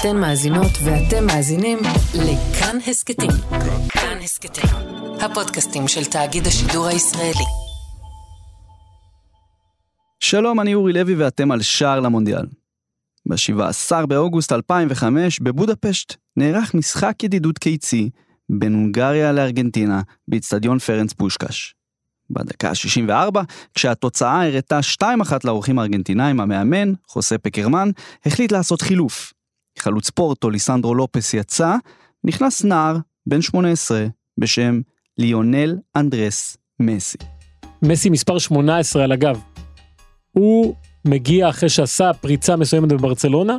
אתן מאזינות ואתם מאזינים לכאן הסכתים. כאן הסכתים, הפודקאסטים של תאגיד השידור הישראלי. שלום, אני אורי לוי ואתם על שער למונדיאל. ב-17 באוגוסט 2005 בבודפשט נערך משחק ידידות קיצי בין הונגריה לארגנטינה באיצטדיון פרנס פושקש. בדקה ה-64, כשהתוצאה הראתה 2-1 לאורחים הארגנטינאים, המאמן, חוסה פקרמן, החליט לעשות חילוף. חלוץ פורטו ליסנדרו לופס יצא, נכנס נער בן 18 בשם ליונל אנדרס מסי. מסי מספר 18 על הגב. הוא מגיע אחרי שעשה פריצה מסוימת בברצלונה,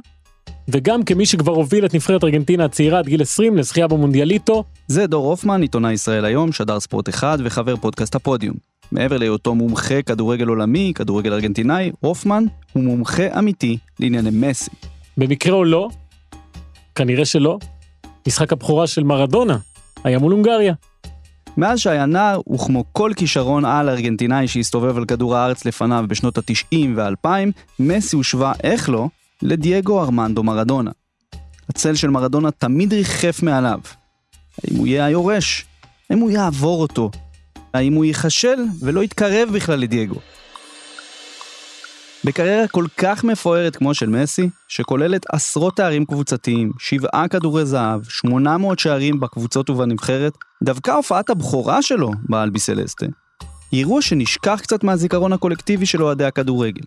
וגם כמי שכבר הוביל את נבחרת ארגנטינה הצעירה עד גיל 20 לזכייה במונדיאליטו. זה דור הופמן, עיתונאי ישראל היום, שדר ספורט אחד וחבר פודקאסט הפודיום. מעבר להיותו מומחה כדורגל עולמי, כדורגל ארגנטינאי, הופמן הוא מומחה אמיתי לענייני מסי. במקרה או לא, כנראה שלא, משחק הבכורה של מרדונה היה מול הונגריה. מאז שהיה נער, וכמו כל כישרון על ארגנטינאי שהסתובב על כדור הארץ לפניו בשנות ה-90 וה-2000, מסי הושווה, איך לא, לדייגו ארמנדו מרדונה. הצל של מרדונה תמיד ריחף מעליו. האם הוא יהיה היורש? האם הוא יעבור אותו? האם הוא ייכשל ולא יתקרב בכלל לדייגו? בקריירה כל כך מפוארת כמו של מסי, שכוללת עשרות תארים קבוצתיים, שבעה כדורי זהב, 800 שערים בקבוצות ובנבחרת, דווקא הופעת הבכורה שלו באלבי סלסטה, אירוע שנשכח קצת מהזיכרון הקולקטיבי של אוהדי הכדורגל.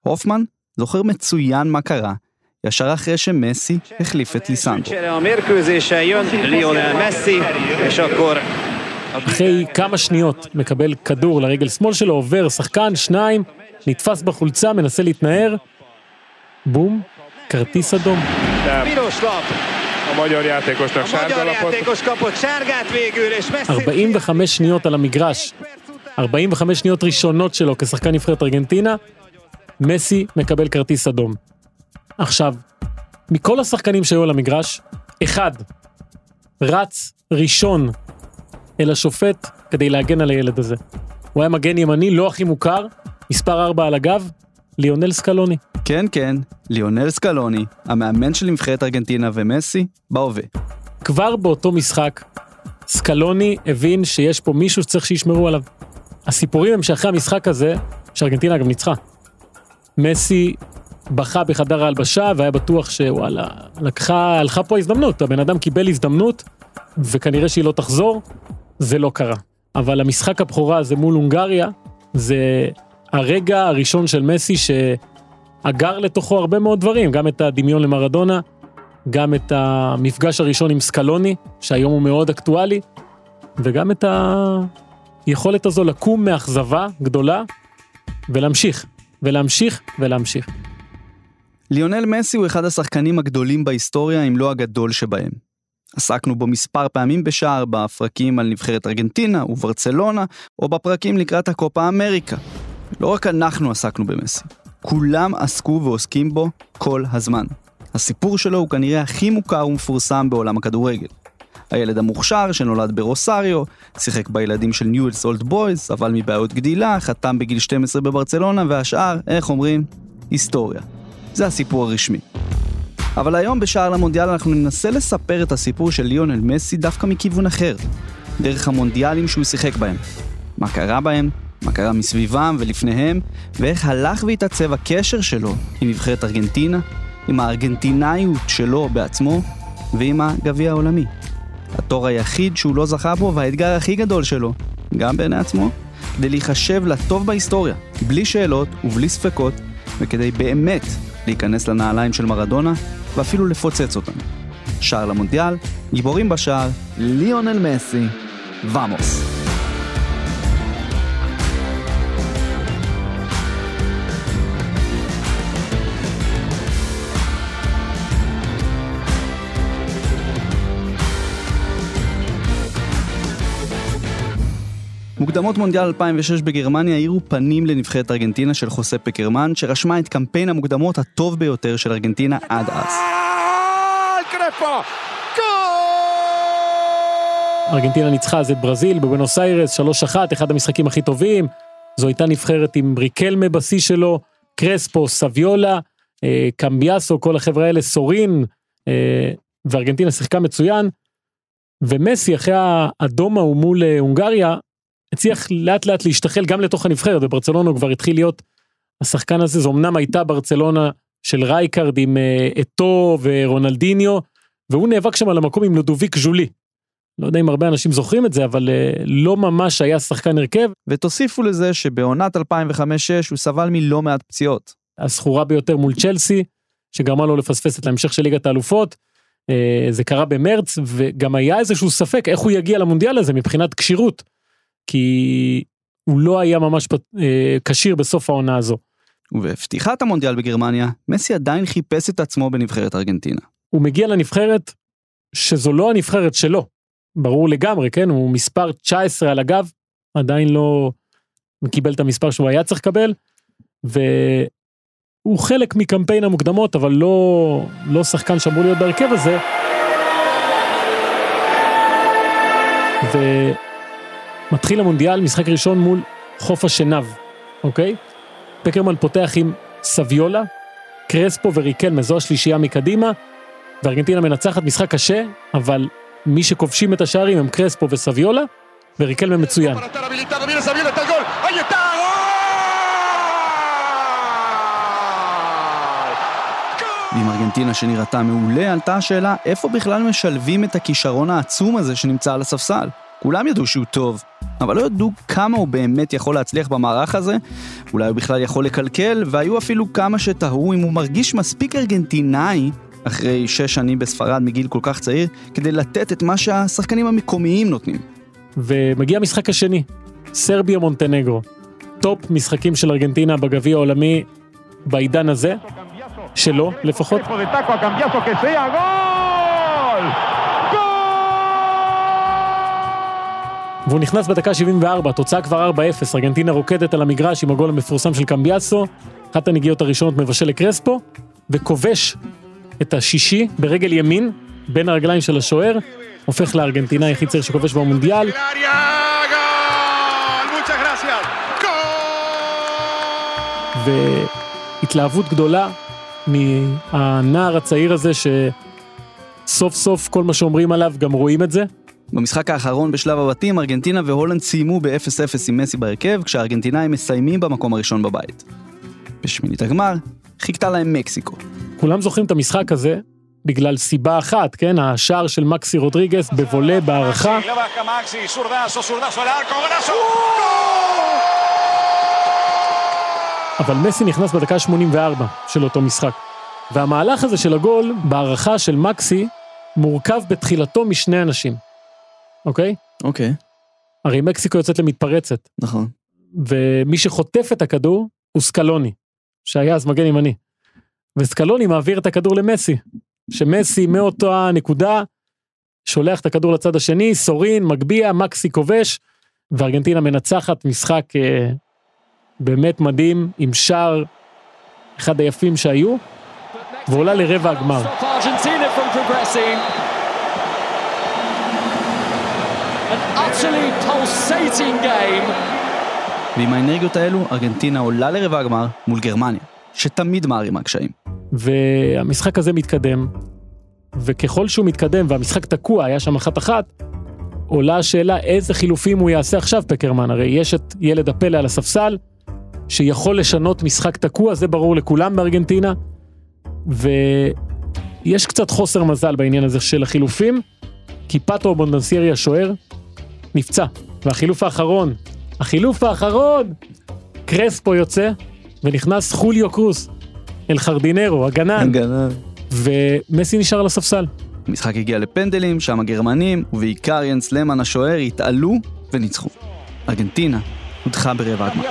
הופמן זוכר מצוין מה קרה, ישר אחרי שמסי החליף את ליסנדרו. אחרי כמה שניות מקבל כדור לרגל שמאל שלו, עובר שחקן, שניים, נתפס בחולצה, מנסה להתנער, בום, כרטיס אדום. A magyar játékosnak sárga lapot. 45 שניות על המגרש, 45 שניות ראשונות שלו כשחקן נבחרת ארגנטינה, מסי מקבל כרטיס אדום. עכשיו, מכל השחקנים שהיו על המגרש, אחד רץ ראשון אל השופט כדי להגן על הילד הזה. הוא היה מגן ימני, לא הכי מוכר, מספר 4 על הגב, ליונל סקלוני. כן, כן, ליונל סקלוני, המאמן של נבחרת ארגנטינה ומסי, בהווה. כבר באותו משחק, סקלוני הבין שיש פה מישהו שצריך שישמרו עליו. הסיפורים הם שאחרי המשחק הזה, שארגנטינה גם ניצחה. מסי בכה בחדר ההלבשה והיה בטוח שוואלה, לקחה, הלכה פה הזדמנות, הבן אדם קיבל הזדמנות וכנראה שהיא לא תחזור, זה לא קרה. אבל המשחק הבכורה הזה מול הונגריה, זה הרגע הראשון של מסי שאגר לתוכו הרבה מאוד דברים, גם את הדמיון למרדונה, גם את המפגש הראשון עם סקלוני, שהיום הוא מאוד אקטואלי, וגם את היכולת הזו לקום מאכזבה גדולה ולהמשיך, ולהמשיך ולהמשיך. ליונל מסי הוא אחד השחקנים הגדולים בהיסטוריה, אם לא הגדול שבהם. עסקנו בו מספר פעמים בשער בפרקים על נבחרת ארגנטינה וברצלונה, או בפרקים לקראת הקופה אמריקה. לא רק אנחנו עסקנו במסי, כולם עסקו ועוסקים בו כל הזמן. הסיפור שלו הוא כנראה הכי מוכר ומפורסם בעולם הכדורגל. הילד המוכשר שנולד ברוסריו, שיחק בילדים של ניואלס אולד בויז, אבל מבעיות גדילה, חתם בגיל 12 בברצלונה, והשאר, איך אומרים? היסטוריה. זה הסיפור הרשמי. אבל היום בשער למונדיאל אנחנו ננסה לספר את הסיפור של ליונל מסי דווקא מכיוון אחר, דרך המונדיאלים שהוא שיחק בהם. מה קרה בהם, מה קרה מסביבם ולפניהם, ואיך הלך והתעצב הקשר שלו עם נבחרת ארגנטינה, עם הארגנטינאיות שלו בעצמו, ועם הגביע העולמי. התור היחיד שהוא לא זכה בו והאתגר הכי גדול שלו, גם בעיני עצמו, כדי להיחשב לטוב בהיסטוריה, בלי שאלות ובלי ספקות, וכדי באמת להיכנס לנעליים של מרדונה, ואפילו לפוצץ אותם. שער למונדיאל, גיבורים בשער, ליאונל מסי, ואמוס. מוקדמות מונדיאל 2006 בגרמניה האירו פנים לנבחרת ארגנטינה של חוסה פקרמן, שרשמה את קמפיין המוקדמות הטוב ביותר של ארגנטינה עד אז. ארגנטינה ניצחה אז את ברזיל בבונוס איירס 3-1, אחד המשחקים הכי טובים. זו הייתה נבחרת עם ריקלמה בשיא שלו, קרספו, סביולה, אה, קמביאסו, כל החבר'ה האלה, סורין, אה, וארגנטינה שיחקה מצוין, ומסי אחרי האדום ההוא מול אה, הונגריה, הצליח לאט לאט להשתחל גם לתוך הנבחרת, וברצלונה הוא כבר התחיל להיות השחקן הזה, זו אמנם הייתה ברצלונה של רייקרד עם אה, אתו ורונלדיניו, והוא נאבק שם על המקום עם לודוביק ז'ולי. לא יודע אם הרבה אנשים זוכרים את זה, אבל אה, לא ממש היה שחקן הרכב. ותוסיפו לזה שבעונת 2005-2006 הוא סבל מלא מעט פציעות. הזכורה ביותר מול צ'לסי, שגרמה לו לפספס את ההמשך של ליגת האלופות. אה, זה קרה במרץ, וגם היה איזשהו ספק איך הוא יגיע למונדיאל הזה מבחינת כשירות. כי הוא לא היה ממש אה, כשיר בסוף העונה הזו. ובפתיחת המונדיאל בגרמניה, מסי עדיין חיפש את עצמו בנבחרת ארגנטינה. הוא מגיע לנבחרת שזו לא הנבחרת שלו. ברור לגמרי, כן? הוא מספר 19 על הגב, עדיין לא קיבל את המספר שהוא היה צריך לקבל, והוא חלק מקמפיין המוקדמות, אבל לא, לא שחקן שאמור להיות בהרכב הזה. ומתחיל המונדיאל, משחק ראשון מול חוף השנהב, אוקיי? פקרמן פותח עם סביולה, קרספו וריקלמה, זו השלישייה מקדימה, וארגנטינה מנצחת משחק קשה, אבל מי שכובשים את השערים הם קרספו וסביולה, וריקלמה מצוין. ועם ארגנטינה שנראתה מעולה, עלתה השאלה איפה בכלל משלבים את הכישרון העצום הזה שנמצא על הספסל. כולם ידעו שהוא טוב, אבל לא ידעו כמה הוא באמת יכול להצליח במערך הזה, אולי הוא בכלל יכול לקלקל, והיו אפילו כמה שתהו אם הוא מרגיש מספיק ארגנטינאי אחרי שש שנים בספרד מגיל כל כך צעיר, כדי לתת את מה שהשחקנים המקומיים נותנים. ומגיע המשחק השני, סרביה מונטנגרו. טופ משחקים של ארגנטינה בגביע העולמי בעידן הזה, שלו לפחות. והוא נכנס בדקה 74, תוצאה כבר 4-0, ארגנטינה רוקדת על המגרש עם הגול המפורסם של קמביאסו, אחת הנגיעות הראשונות מבשל לקרספו, וכובש את השישי ברגל ימין, בין הרגליים של השוער, הופך לארגנטינאי היחיד צעיר שכובש במונדיאל. והתלהבות גדולה מהנער הצעיר הזה שסוף סוף כל מה שאומרים עליו גם רואים את זה. במשחק האחרון בשלב הבתים, ארגנטינה והולנד סיימו ב-0-0 עם מסי בהרכב, כשהארגנטינאים מסיימים במקום הראשון בבית. בשמינית הגמר, חיכתה להם מקסיקו. כולם זוכרים את המשחק הזה בגלל סיבה אחת, כן? השער של מקסי רודריגס בבולה בהערכה. אבל מסי נכנס בדקה 84 של אותו משחק. והמהלך הזה של הגול, בהערכה של מקסי, מורכב בתחילתו משני אנשים, אוקיי? אוקיי. הרי מקסיקו יוצאת למתפרצת. נכון. ומי שחוטף את הכדור הוא סקלוני, שהיה אז מגן ימני. וסקלוני מעביר את הכדור למסי, שמסי מאותה נקודה שולח את הכדור לצד השני, סורין, מגביה, מקסי כובש, וארגנטינה מנצחת משחק אה, באמת מדהים, עם שער אחד היפים שהיו, ועולה לרבע הגמר. ועם האנרגיות האלו, ארגנטינה עולה לרבע הגמר מול גרמניה, שתמיד מערימה קשיים. והמשחק הזה מתקדם, וככל שהוא מתקדם והמשחק תקוע, היה שם אחת אחת, עולה השאלה איזה חילופים הוא יעשה עכשיו פקרמן, הרי יש את ילד הפלא על הספסל, שיכול לשנות משחק תקוע, זה ברור לכולם בארגנטינה, ויש קצת חוסר מזל בעניין הזה של החילופים, כי פטרו בונדנסיירי השוער נפצע, והחילוף האחרון, החילוף האחרון, קרספו יוצא, ונכנס חוליו קרוס, אל חרדינרו, הגנן. הגנן. ומסי נשאר על הספסל. המשחק הגיע לפנדלים, שם הגרמנים, ובעיקר ינס למן השוער, התעלו וניצחו. ארגנטינה הודחה ברבע הגמר.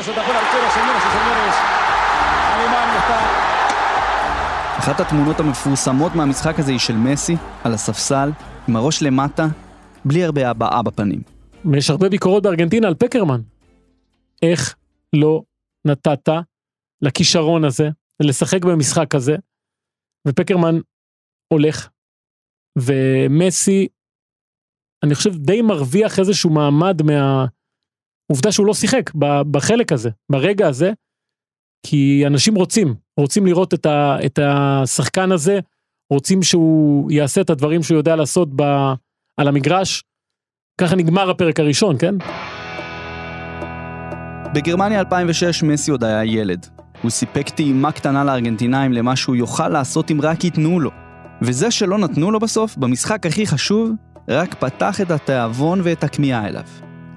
אחת התמונות המפורסמות מהמשחק הזה היא של מסי, על הספסל, עם הראש למטה, בלי הרבה הבעה בפנים. ויש הרבה ביקורות בארגנטינה על פקרמן. איך לא נתת לכישרון הזה, לשחק במשחק הזה, ופקרמן הולך, ומסי, אני חושב די מרוויח איזשהו מעמד מהעובדה שהוא לא שיחק בחלק הזה, ברגע הזה, כי אנשים רוצים, רוצים לראות את, ה, את השחקן הזה רוצים שהוא יעשה את הדברים שהוא יודע לעשות ב, על המגרש. ככה נגמר הפרק הראשון, כן? בגרמניה 2006 מסי עוד היה ילד. הוא סיפק טעימה קטנה לארגנטינאים למה שהוא יוכל לעשות אם רק ייתנו לו. וזה שלא נתנו לו בסוף, במשחק הכי חשוב, רק פתח את התיאבון ואת הכמיהה אליו.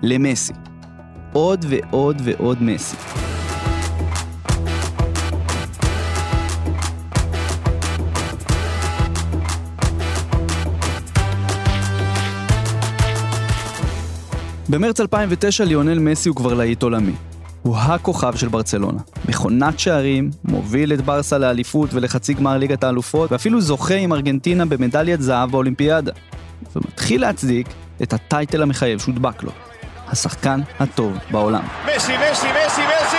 למסי. עוד ועוד ועוד מסי. במרץ 2009 ליונל מסי הוא כבר להיט עולמי. הוא הכוכב של ברצלונה. מכונת שערים, מוביל את ברסה לאליפות ולחצי גמר ליגת האלופות, ואפילו זוכה עם ארגנטינה במדליית זהב באולימפיאדה. ומתחיל להצדיק את ה title המחייב שהודבק לו. השחקן הטוב בעולם. מסי, מסי, מסי, מסי!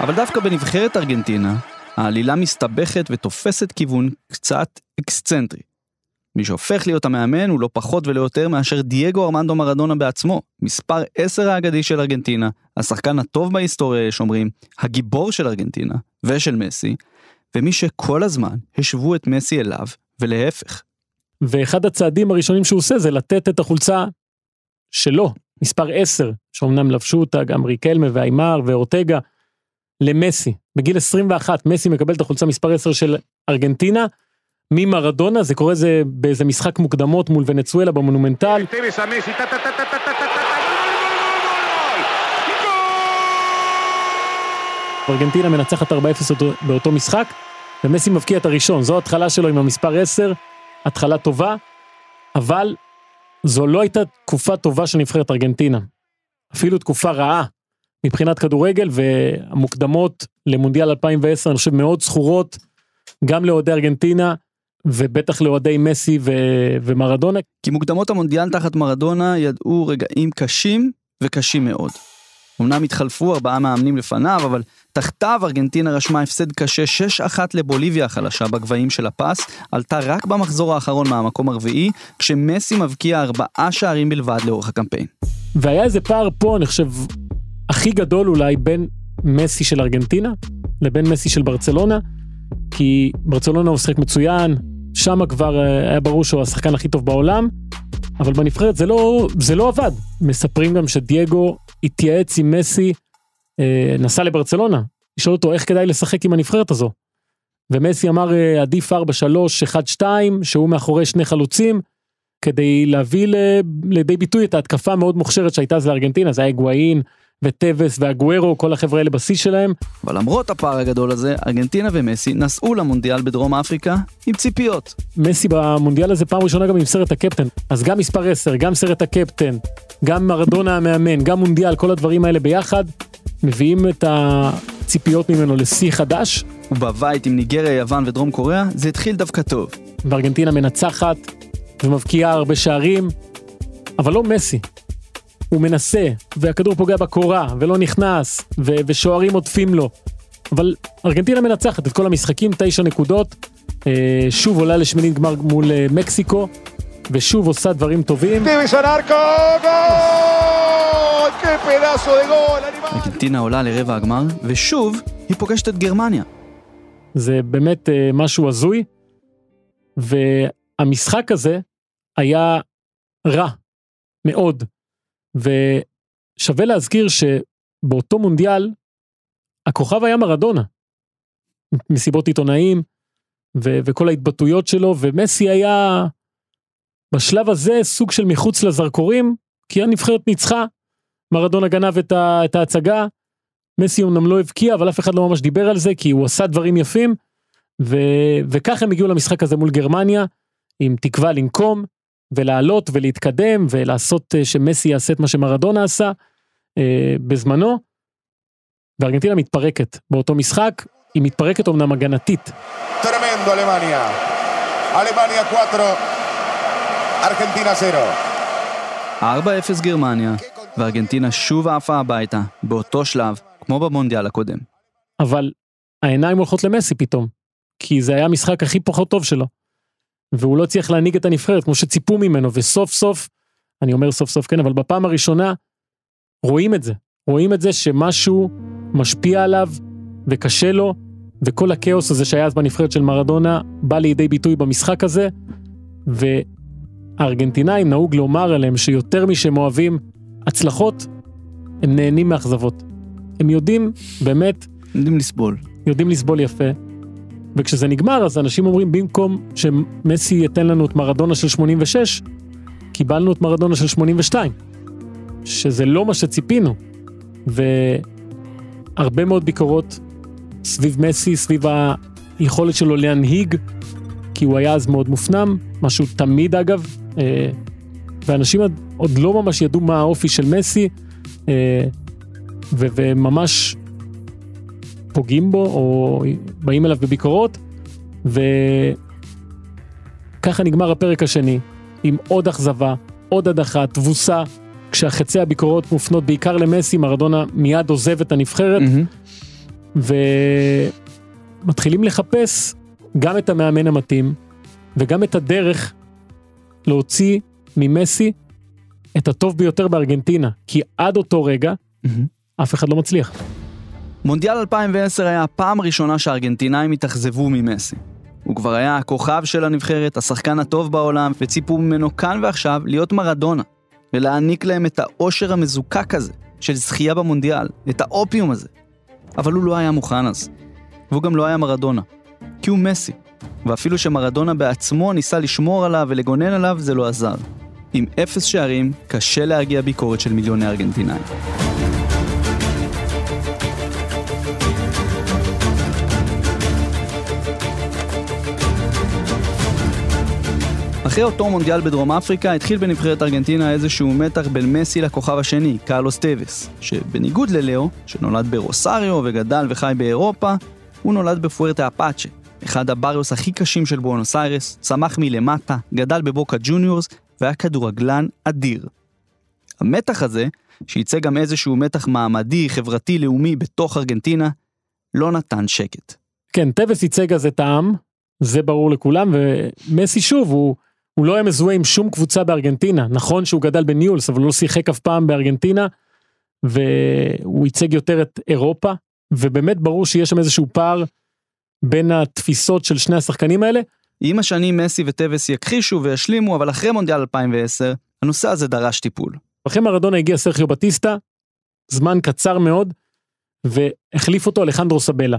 אבל דווקא בנבחרת ארגנטינה, העלילה מסתבכת ותופסת כיוון קצת אקסצנטרי. מי שהופך להיות המאמן הוא לא פחות ולא יותר מאשר דייגו ארמנדו מרדונה בעצמו, מספר 10 האגדי של ארגנטינה, השחקן הטוב בהיסטוריה יש אומרים, הגיבור של ארגנטינה ושל מסי, ומי שכל הזמן השוו את מסי אליו ולהפך. ואחד הצעדים הראשונים שהוא עושה זה לתת את החולצה שלו, מספר 10, שאומנם לבשו אותה גם ריקלמה ואיימר ואורטגה, למסי. בגיל 21 מסי מקבל את החולצה מספר 10 של ארגנטינה, ממרדונה, זה קורה זה באיזה משחק מוקדמות מול ונצואלה במונומנטל. ארגנטינה מנצחת 4-0 באותו משחק, ומסי מבקיע את הראשון, זו התחלה שלו עם המספר 10, התחלה טובה, אבל זו לא הייתה תקופה טובה של נבחרת ארגנטינה. אפילו תקופה רעה מבחינת כדורגל, והמוקדמות למונדיאל 2010, אני חושב מאוד זכורות, גם לאוהדי ארגנטינה, ובטח לאוהדי מסי ו- ומרדונה. כי מוקדמות המונדיאל תחת מרדונה ידעו רגעים קשים וקשים מאוד. אמנם התחלפו ארבעה מאמנים לפניו, אבל תחתיו ארגנטינה רשמה הפסד קשה 6-1 לבוליביה החלשה בגבהים של הפס, עלתה רק במחזור האחרון מהמקום הרביעי, כשמסי מבקיע ארבעה שערים בלבד לאורך הקמפיין. והיה איזה פער פה, אני חושב, הכי גדול אולי בין מסי של ארגנטינה לבין מסי של ברצלונה, כי ברצלונה הוא שחק מצוין, שם כבר אה, היה ברור שהוא השחקן הכי טוב בעולם, אבל בנבחרת זה לא, זה לא עבד. מספרים גם שדייגו התייעץ עם מסי, אה, נסע לברצלונה, לשאול אותו איך כדאי לשחק עם הנבחרת הזו. ומסי אמר אה, עדיף 4-3, 1-2, שהוא מאחורי שני חלוצים, כדי להביא לידי ביטוי את ההתקפה המאוד מוכשרת שהייתה אז לארגנטינה, זה היה גואין, וטווס והגוורו, כל החבר'ה האלה בשיא שלהם. אבל למרות הפער הגדול הזה, ארגנטינה ומסי נסעו למונדיאל בדרום אפריקה עם ציפיות. מסי במונדיאל הזה פעם ראשונה גם עם סרט הקפטן. אז גם מספר 10, גם סרט הקפטן, גם מרדונה המאמן, גם מונדיאל, כל הדברים האלה ביחד, מביאים את הציפיות ממנו לשיא חדש. ובבית עם ניגריה, יוון ודרום קוריאה, זה התחיל דווקא טוב. וארגנטינה מנצחת ומבקיעה הרבה שערים, אבל לא מסי. הוא מנסה, והכדור פוגע בקורה, ולא נכנס, ו- ושוערים עוטפים לו. אבל ארגנטינה מנצחת את כל המשחקים, תשע נקודות, אה, שוב עולה לשמינית גמר מול אה, מקסיקו, ושוב עושה דברים טובים. ארגנטינה עולה לרבע הגמר, ושוב היא פוגשת את גרמניה. זה באמת אה, משהו הזוי, והמשחק הזה היה רע מאוד. ושווה להזכיר שבאותו מונדיאל הכוכב היה מרדונה. מסיבות עיתונאים ו- וכל ההתבטאויות שלו ומסי היה בשלב הזה סוג של מחוץ לזרקורים כי הנבחרת ניצחה. מרדונה גנב את, ה- את ההצגה. מסי אמנם לא הבקיע אבל אף אחד לא ממש דיבר על זה כי הוא עשה דברים יפים. ו- וכך הם הגיעו למשחק הזה מול גרמניה עם תקווה לנקום ולעלות ולהתקדם ולעשות אה, שמסי יעשה את מה שמרדונה עשה אה, בזמנו. וארגנטינה מתפרקת באותו משחק, היא מתפרקת אמנם הגנתית. טרמנדו אלמניה, אלמניה 4, ארגנטינה 0. 4-0 גרמניה, וארגנטינה שוב עפה הביתה, באותו שלב, כמו במונדיאל הקודם. אבל העיניים הולכות למסי פתאום, כי זה היה המשחק הכי פחות טוב שלו. והוא לא הצליח להנהיג את הנבחרת כמו שציפו ממנו, וסוף סוף, אני אומר סוף סוף כן, אבל בפעם הראשונה, רואים את זה. רואים את זה שמשהו משפיע עליו וקשה לו, וכל הכאוס הזה שהיה אז בנבחרת של מרדונה בא לידי ביטוי במשחק הזה, והארגנטינאים נהוג לומר עליהם שיותר משהם אוהבים הצלחות, הם נהנים מאכזבות. הם יודעים, באמת, יודעים לסבול. יודעים לסבול יפה. וכשזה נגמר אז אנשים אומרים במקום שמסי ייתן לנו את מרדונה של 86, קיבלנו את מרדונה של 82. שזה לא מה שציפינו. והרבה מאוד ביקורות סביב מסי, סביב היכולת שלו להנהיג, כי הוא היה אז מאוד מופנם, משהו תמיד אגב, אה, ואנשים עוד לא ממש ידעו מה האופי של מסי, אה, וממש פוגעים בו או באים אליו בביקורות, וככה נגמר הפרק השני, עם עוד אכזבה, עוד הדחה, תבוסה, כשהחצי הביקורות מופנות בעיקר למסי, מרדונה מיד עוזב את הנבחרת, Mm-hmm. ומתחילים לחפש גם את המאמן המתאים, וגם את הדרך להוציא ממסי את הטוב ביותר בארגנטינה, כי עד אותו רגע, Mm-hmm. אף אחד לא מצליח. מונדיאל 2010 היה הפעם הראשונה שהארגנטינאים התאכזבו ממסי. הוא כבר היה הכוכב של הנבחרת, השחקן הטוב בעולם, וציפו ממנו כאן ועכשיו להיות מרדונה, ולהעניק להם את העושר המזוקק הזה, של זכייה במונדיאל, את האופיום הזה. אבל הוא לא היה מוכן אז. והוא גם לא היה מרדונה. כי הוא מסי. ואפילו שמרדונה בעצמו ניסה לשמור עליו ולגונן עליו, זה לא עזר. עם אפס שערים, קשה להרגיע ביקורת של מיליוני ארגנטינאים. אחרי אותו מונדיאל בדרום אפריקה התחיל בנבחרת ארגנטינה איזשהו מתח בין מסי לכוכב השני, קרלוס טבס, שבניגוד ללאו, שנולד ברוסריו וגדל וחי באירופה, הוא נולד בפוארטה אפאצ'ה, אחד ה barrios הכי קשים של בואנוס איירס, צמח מלמטה, גדל בבוקה ג'וניורס והיה כדורגלן אדיר. המתח הזה, שיצר גם איזשהו מתח מעמדי, חברתי, לאומי בתוך ארגנטינה, לא נתן שקט. כן, טווס ייצג אז את העם, זה ברור לכולם, ומסי שוב, הוא, הוא לא היה מזוהה עם שום קבוצה בארגנטינה. נכון שהוא גדל בניולס, אבל הוא לא שיחק אף פעם בארגנטינה, והוא ייצג יותר את אירופה, ובאמת ברור שיש שם איזשהו פער בין התפיסות של שני השחקנים האלה. עם השנים מסי וטווס יכחישו וישלימו, אבל אחרי מונדיאל 2010, הנושא הזה דרש טיפול. אחרי מרדונה הגיע סרחיו בטיסטה, זמן קצר מאוד, והחליף אותו אלחנדרו סבלה.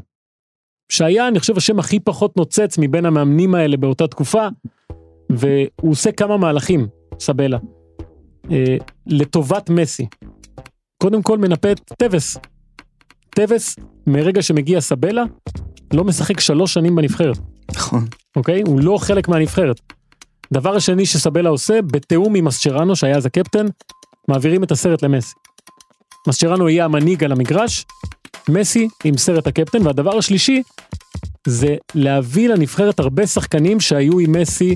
שהיה, אני חושב, השם הכי פחות נוצץ מבין המאמנים האלה באותה תקופה, והוא עושה כמה מהלכים, סבלה, אה, לטובת מסי. קודם כל מנפה את טווס. טווס, מרגע שמגיע סבלה, לא משחק שלוש שנים בנבחרת, נכון. אוקיי? הוא לא חלק מהנבחרת. דבר השני שסבלה עושה, בתיאום עם מסצ'רנו, שהיה אז הקפטן, מעבירים את הסרט למסי. מסצ'רנו יהיה המנהיג על המגרש, מסי עם סרט הקפטן, והדבר השלישי זה להביא לנבחרת הרבה שחקנים שהיו עם מסי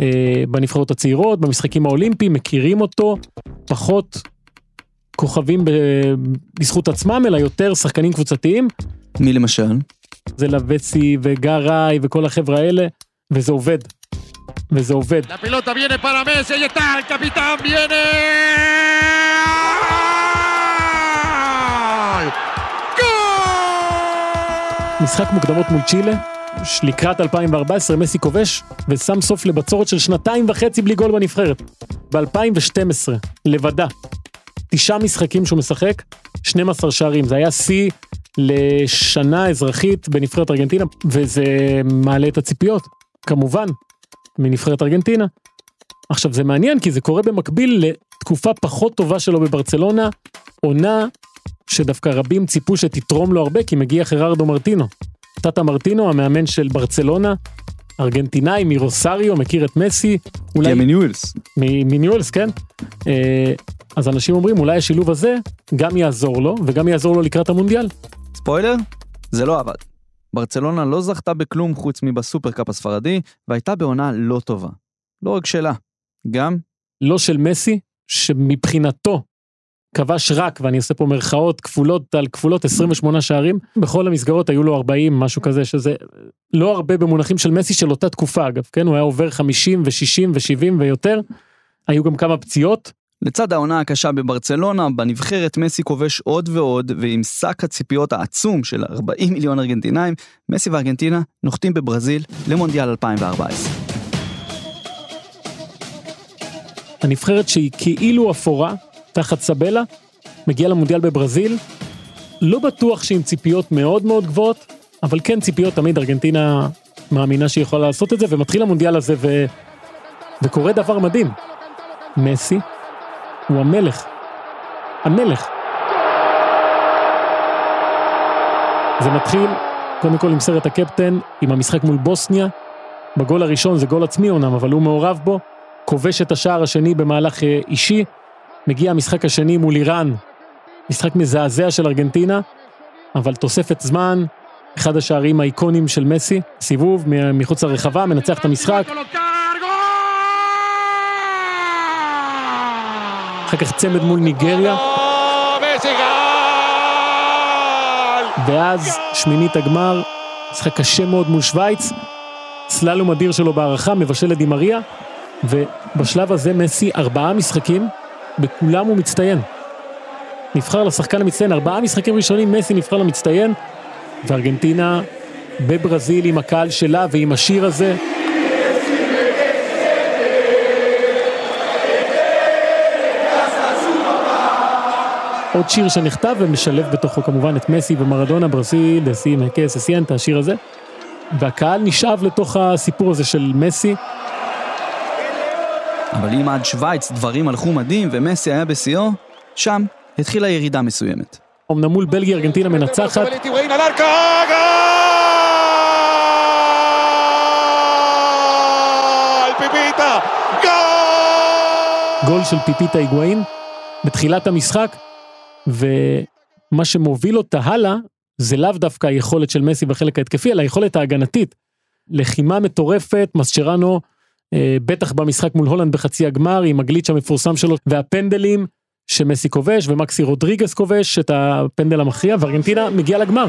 אה, בנבחרות הצעירות, במשחקים האולימפיים, מכירים אותו, פחות כוכבים ב... בזכות עצמם, אלא יותר שחקנים קבוצתיים. מי למשל? זה לבצי וגראי וכל החבר'ה האלה, וזה עובד. וזה עובד. משחק מוקדמות מול צ'ילה, לקראת 2014 מסי כובש ושם סוף לבצורת של שנתיים וחצי בלי גול בנבחרת. ב-2012, לבדה, תשעה משחקים שהוא משחק, 12 שערים, זה היה שיא לשנה אזרחית בנבחרת ארגנטינה, וזה מעלה את הציפיות, כמובן, מנבחרת ארגנטינה. עכשיו זה מעניין כי זה קורה במקביל לתקופה פחות טובה שלו בברצלונה, עונה שדווקא רבים ציפו שתתרום לו הרבה כי מגיע חררדו מרטינו. טאטה מרטינו המאמן של ברצלונה, ארגנטינאי מרוסריו, מכיר את מסי, אולי... כן, מניואלס. מ- מניואלס, כן? אה, אז אנשים אומרים אולי השילוב הזה גם יעזור לו וגם יעזור לו לקראת המונדיאל. ספוילר? זה לא עבד. ברצלונה לא זכתה בכלום חוץ מבסופרקאפ הספרדי, והייתה בעונה לא טובה. לא רק שלה, גם לא של מסי, שמבחינתו כבש רק, ואני עושה פה מרכאות כפולות על כפולות 28 שערים, בכל המסגרות היו לו 40, משהו כזה, שזה לא הרבה במונחים של מסי של אותה תקופה אגב, כן? הוא היה עובר 50 ו-60 ו-70 ויותר, היו גם כמה פציעות, לצד העונה הקשה בברצלונה, בנבחרת מסי כובש עוד ועוד, ועם שק הציפיות העצום של 40 מיליון ארגנטינאים, מסי וארגנטינה נוחתים בברזיל למונדיאל 2014. הנבחרת שהיא כאילו אפורה, תחת סבלה, מגיעה למונדיאל בברזיל, לא בטוח שעם ציפיות מאוד מאוד גבוהות, אבל כן ציפיות תמיד ארגנטינה מאמינה שהיא יכולה לעשות את זה, ומתחיל המונדיאל הזה ו... וקורה דבר מדהים. מסי הוא המלך. המלך. זה מתחיל קודם כל עם סרט הקפטן, עם המשחק מול בוסניה. בגול הראשון זה גול עצמי אומנם, אבל הוא מעורב בו. כובש את השער השני במהלך אה, אישי. מגיע המשחק השני מול איראן, משחק מזעזע של ארגנטינה, אבל תוספת זמן, אחד השערים האיקונים של מסי, סיבוב מחוץ לרחבה, מנצח את המשחק. אחר כך צמד מול ניגריה. ואז שמינית הגמר, משחק קשה מאוד מול שווייץ, סללום אדיר שלו בהערכה, מבשל את דימריה, ובשלב הזה מסי ארבעה משחקים, בכולם הוא מצטיין. נבחר לשחקן המצטיין, ארבעה משחקים ראשונים מסי נבחר למצטיין, וארגנטינה בברזיל עם הקהל שלה ועם השיר הזה. עוד שיר שנכתב ומשלב בתוכו כמובן את מסי ומרדונה, ברזיל, דסי מקס, אסיינטה, השיר הזה. והקהל נשאב לתוך הסיפור הזה של מסי. אבל אם עד שווייץ דברים הלכו מדהים ומסי היה בשיאו, שם התחילה ירידה מסוימת. אמנם מול בלגיה ארגנטינה מנצחת. גול של פיפיטה היגואין בתחילת המשחק, ומה שמוביל אותה הלאה זה לאו דווקא היכולת של מסי בחלק ההתקפי, אלא היכולת ההגנתית. לחימה מטורפת, מסצ'רנו, בטח במשחק מול הולנד בחצי הגמר, עם הגליץ' המפורסם שלו, והפנדלים שמסי כובש ומקסי רודריגס כובש את הפנדל המכריע, וארגנטינה מגיעה לגמר.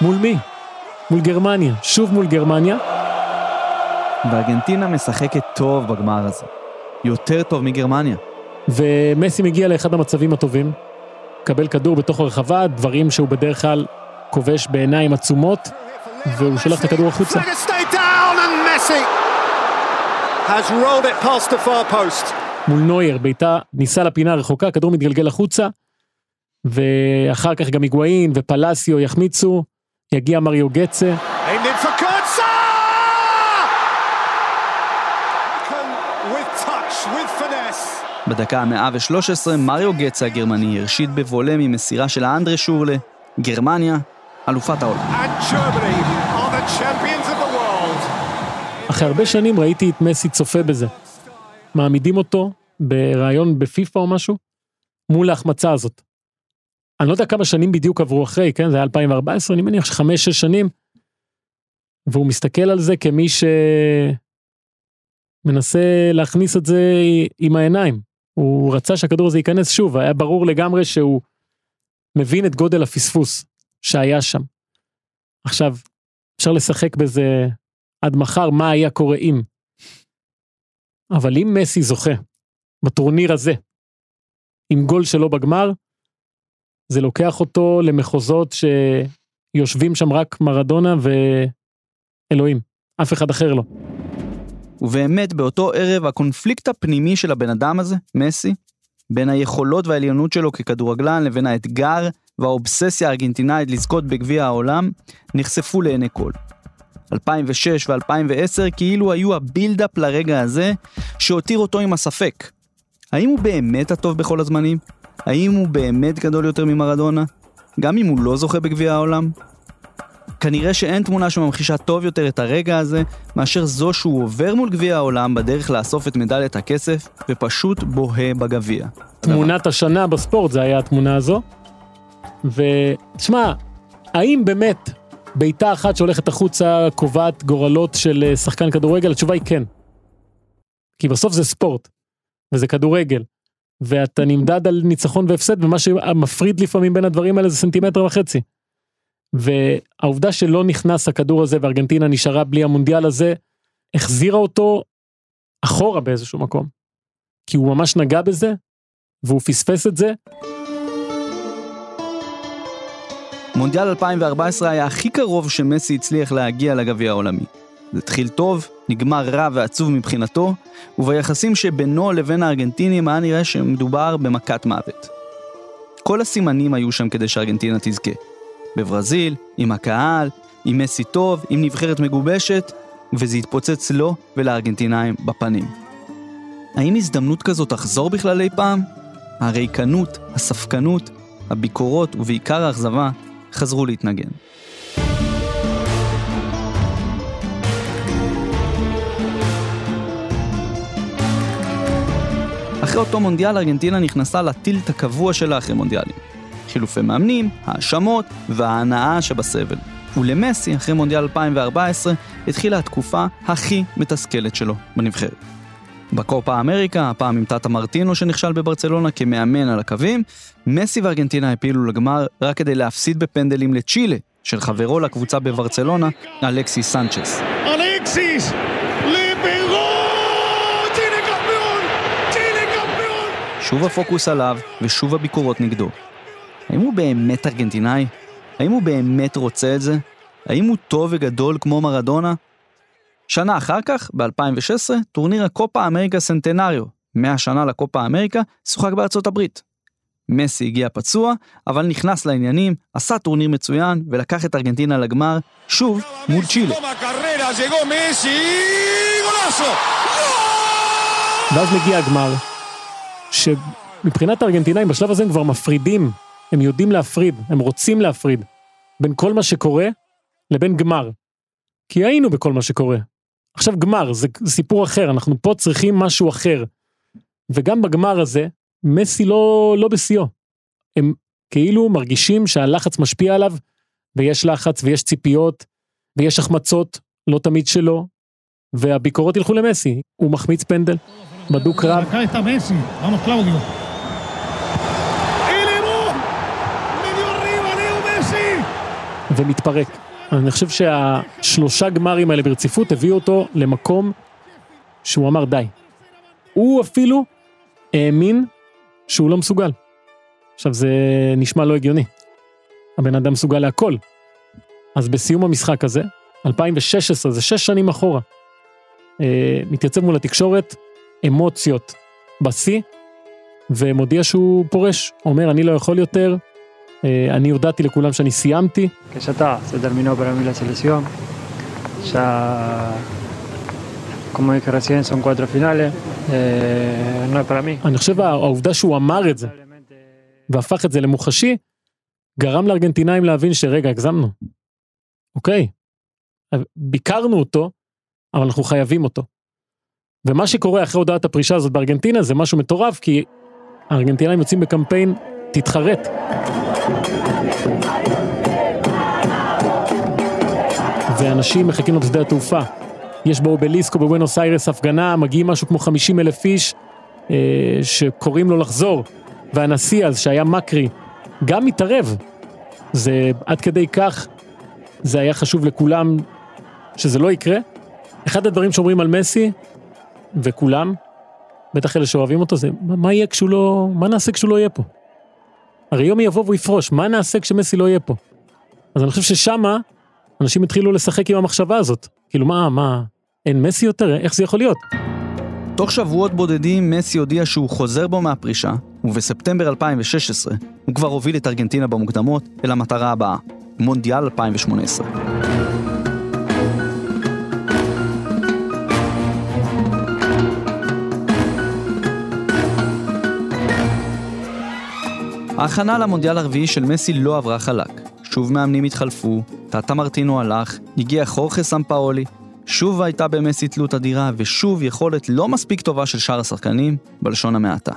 מול מי? מול גרמניה, שוב מול גרמניה. וארגנטינה משחקת טוב בגמר הזה. יותר טוב מגרמניה. ומסי מגיע לאחד המצבים הטובים, קבל כדור בתוך הרחבה, דברים שהוא בדרך כלל כובש בעיניים עצומות, והוא שולח את הכדור החוצה. מול נוייר, בעיטה ניסה לפינה הרחוקה, כדור מתגלגל החוצה, ואחר כך גם היגואין ופלסיו יחמיצו, יגיע מריו גצה. בדקה ה-113 מריו גצה הגרמני הרשיד בבולה ממסירה של האנדרה שורלה, גרמניה, אלופת העולם. אחרי הרבה שנים ראיתי את מסי צופה בזה. מעמידים אותו בריאיון בפיפ"א או משהו, מול ההחמצה הזאת. אני לא יודע כמה שנים בדיוק עברו אחרי, כן? זה היה 2014, אני מניח שחמש-שש שנים. והוא מסתכל על זה כמי שמנסה להכניס את זה עם העיניים. הוא רצה שהכדור הזה ייכנס שוב, היה ברור לגמרי שהוא מבין את גודל הפספוס שהיה שם. עכשיו, אפשר לשחק בזה עד מחר, מה היה קורה אם. אבל אם מסי זוכה בטורניר הזה, עם גול שלו בגמר, זה לוקח אותו למחוזות שיושבים שם רק מרדונה ואלוהים, אף אחד אחר לא. ובאמת באותו ערב הקונפליקט הפנימי של הבן אדם הזה, מסי, בין היכולות והעליונות שלו ככדורגלן לבין האתגר והאובססיה הארגנטינאית לזכות בגביע העולם, נחשפו לעיני כל. 2006 ו-2010 כאילו היו הבילדאפ לרגע הזה, שהותיר אותו עם הספק. האם הוא באמת הטוב בכל הזמנים? האם הוא באמת גדול יותר ממרדונה? גם אם הוא לא זוכה בגביע העולם? כנראה שאין תמונה שממחישה טוב יותר את הרגע הזה, מאשר זו שהוא עובר מול גביע העולם בדרך לאסוף את מדליית הכסף, ופשוט בוהה בגביע. תמונת השנה בספורט זה היה התמונה הזו. ותשמע, האם באמת בעיטה אחת שהולכת החוצה קובעת גורלות של אה, שחקן כדורגל? התשובה היא כן. כי בסוף זה ספורט, וזה כדורגל. ואתה נמדד על ניצחון והפסד, ומה שמפריד לפעמים בין הדברים האלה זה סנטימטר וחצי. והעובדה שלא נכנס הכדור הזה וארגנטינה נשארה בלי המונדיאל הזה, החזירה אותו אחורה באיזשהו מקום. כי הוא ממש נגע בזה, והוא פספס את זה. מונדיאל 2014 היה הכי קרוב שמסי הצליח להגיע לגביע העולמי. זה התחיל טוב, נגמר רע ועצוב מבחינתו, וביחסים שבינו לבין הארגנטינים היה נראה שמדובר במכת מוות. כל הסימנים היו שם כדי שארגנטינה תזכה. בברזיל, עם הקהל, עם מסי טוב, עם נבחרת מגובשת, וזה התפוצץ לו ולארגנטינאים בפנים. האם הזדמנות כזאת תחזור בכלל אי פעם? הריקנות, הספקנות, הביקורות ובעיקר האכזבה חזרו להתנגן. אחרי אותו מונדיאל ארגנטינה נכנסה לטילט הקבוע שלה אחרי מונדיאלים. חילופי מאמנים, האשמות וההנאה שבסבל. ולמסי, אחרי מונדיאל 2014, התחילה התקופה הכי מתסכלת שלו בנבחרת. בקופה אמריקה, הפעם עם טאטה מרטינו שנכשל בברצלונה כמאמן על הקווים, מסי וארגנטינה הפילו לגמר רק כדי להפסיד בפנדלים לצ'ילה, של חברו לקבוצה בברצלונה, אלכסיס סנצ'ס. אלכסיס! שוב הפוקוס עליו, ושוב הביקורות נגדו. האם הוא באמת ארגנטינאי? האם הוא באמת רוצה את זה? האם הוא טוב וגדול כמו מרדונה? שנה אחר כך, ב-2016, טורניר הקופה אמריקה סנטנריו, 100 שנה לקופה אמריקה, שוחק בארצות הברית. מסי הגיע פצוע, אבל נכנס לעניינים, עשה טורניר מצוין, ולקח את ארגנטינה לגמר, שוב מול צ'ילה. ואז מגיע הגמר, שמבחינת הארגנטינאים בשלב הזה הם כבר מפרידים, הם יודעים להפריד, הם רוצים להפריד, בין כל מה שקורה לבין גמר. כי היינו בכל מה שקורה. עכשיו גמר, זה סיפור אחר, אנחנו פה צריכים משהו אחר. וגם בגמר הזה, מסי לא, לא בשיאו. הם כאילו מרגישים שהלחץ משפיע עליו, ויש לחץ ויש ציפיות, ויש החמצות, לא תמיד שלו, והביקורות ילכו למסי. הוא מחמיץ פנדל, בדוק קרב. ומתפרק. אני חושב שהשלושה גמרים האלה ברציפות הביאו אותו למקום שהוא אמר די. הוא אפילו האמין שהוא לא מסוגל. עכשיו זה נשמע לא הגיוני. הבן אדם מסוגל להכל. אז בסיום המשחק הזה, 2016, זה שש שנים אחורה, אה, מתייצב מול התקשורת, אמוציות בשיא, ומודיע שהוא פורש. אומר, אני לא יכול יותר, אני הודעתי לכולם שאני סיימתי. כשאתה, זה como dije recién, son cuatro finales. Eh, no es para mí. אני חושב העובדה שהוא אמר את זה, והפך את זה למוחשי, גרם לארגנטינאים להבין שרגע, הגזמנו. אוקיי, ביקרנו אותו, אבל אנחנו חייבים אותו. ומה שקורה אחרי הודעת הפרישה הזאת בארגנטינה זה משהו מטורף, כי הארגנטינאים יוצאים בקמפיין, תתחרט. ואנשים מחכים לו בשדה התעופה. יש באובליסקו בבואנוס איירס הפגנה, מגיעים משהו כמו 50 אלף איש אה, שקוראים לו לחזור. והנשיא אז, שהיה מקרי, גם מתערב. זה עד כדי כך, זה היה חשוב לכולם שזה לא יקרה. אחד הדברים שאומרים על מסי, וכולם, בטח אלה שאוהבים אותו, זה מה יהיה כשהוא לא, מה נעשה כשהוא לא יהיה פה? הרי יום יבוא והוא יפרוש, מה נעשה כשמסי לא יהיה פה? אז אני חושב ששמה, אנשים התחילו לשחק עם המחשבה הזאת. כאילו מה, מה, אין מסי יותר? איך זה יכול להיות? תוך שבועות בודדים מסי הודיע שהוא חוזר בו מהפרישה, ובספטמבר 2016 הוא כבר הוביל את ארגנטינה במוקדמות אל המטרה הבאה, מונדיאל 2018. ההכנה למונדיאל הרביעי של מסי לא עברה חלק. שוב מאמנים התחלפו, טאטה מרטינו הלך, הגיע חורכה סמפאולי, שוב הייתה במסי תלות אדירה, ושוב יכולת לא מספיק טובה של שאר השחקנים, בלשון המעטה.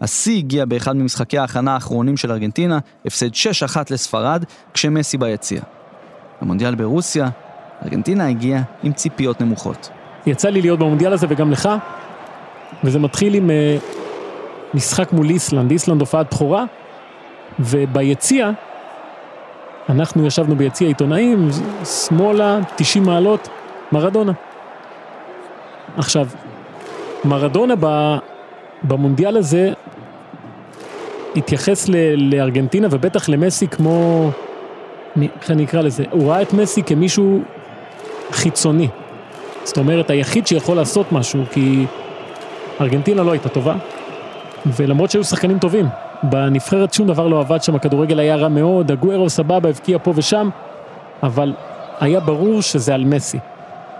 השיא הגיע באחד ממשחקי ההכנה האחרונים של ארגנטינה, הפסד 6-1 לספרד, כשמסי ביציע. במונדיאל ברוסיה, ארגנטינה הגיעה עם ציפיות נמוכות. יצא לי להיות במונדיאל הזה וגם לך, וזה מתחיל עם uh, משחק מול איסלנד, איסלנד הופעת בכורה, וביציע אנחנו ישבנו ביציע עיתונאים, שמאלה, 90 מעלות, מרדונה. עכשיו, מרדונה במונדיאל הזה התייחס לארגנטינה ובטח למסי כמו, איך אני אקרא לזה, הוא ראה את מסי כמישהו חיצוני. זאת אומרת, היחיד שיכול לעשות משהו, כי ארגנטינה לא הייתה טובה, ולמרות שהיו שחקנים טובים, בנבחרת שום דבר לא עבד שם, הכדורגל היה רע מאוד, הגוורו סבבה, הבקיע פה ושם, אבל היה ברור שזה על מסי.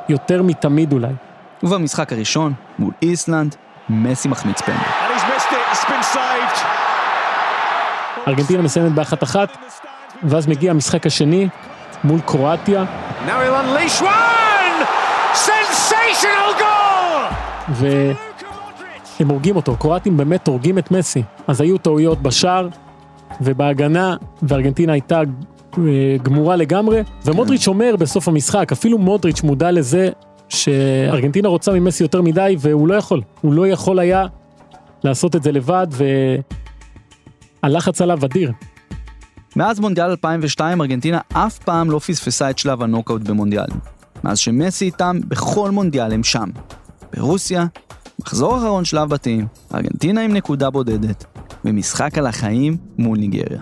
יותר מתמיד אולי. ובמשחק הראשון, מול איסלנד, מסי מחמיץ פנדל. ארגנטינה מסיימת באחת אחת, ואז מגיע המשחק השני מול קרואטיה. והם הורגים אותו, קרואטים באמת הורגים את מסי. אז היו טעויות בשער ובהגנה, וארגנטינה הייתה אה, גמורה לגמרי, ומודריץ' אומר בסוף המשחק, אפילו מודריץ' מודע לזה שארגנטינה רוצה ממסי יותר מדי, והוא לא יכול. הוא לא יכול היה לעשות את זה לבד, והלחץ עליו אדיר. מאז מונדיאל 2002 ארגנטינה אף פעם לא פספסה את שלב הנוקאוט במונדיאלים. מאז שמסי איתם, בכל מונדיאל הם שם. ברוסיה, מחזור אחרון שלב בתים, ארגנטינה עם נקודה בודדת, ומשחק על החיים מול ניגריה.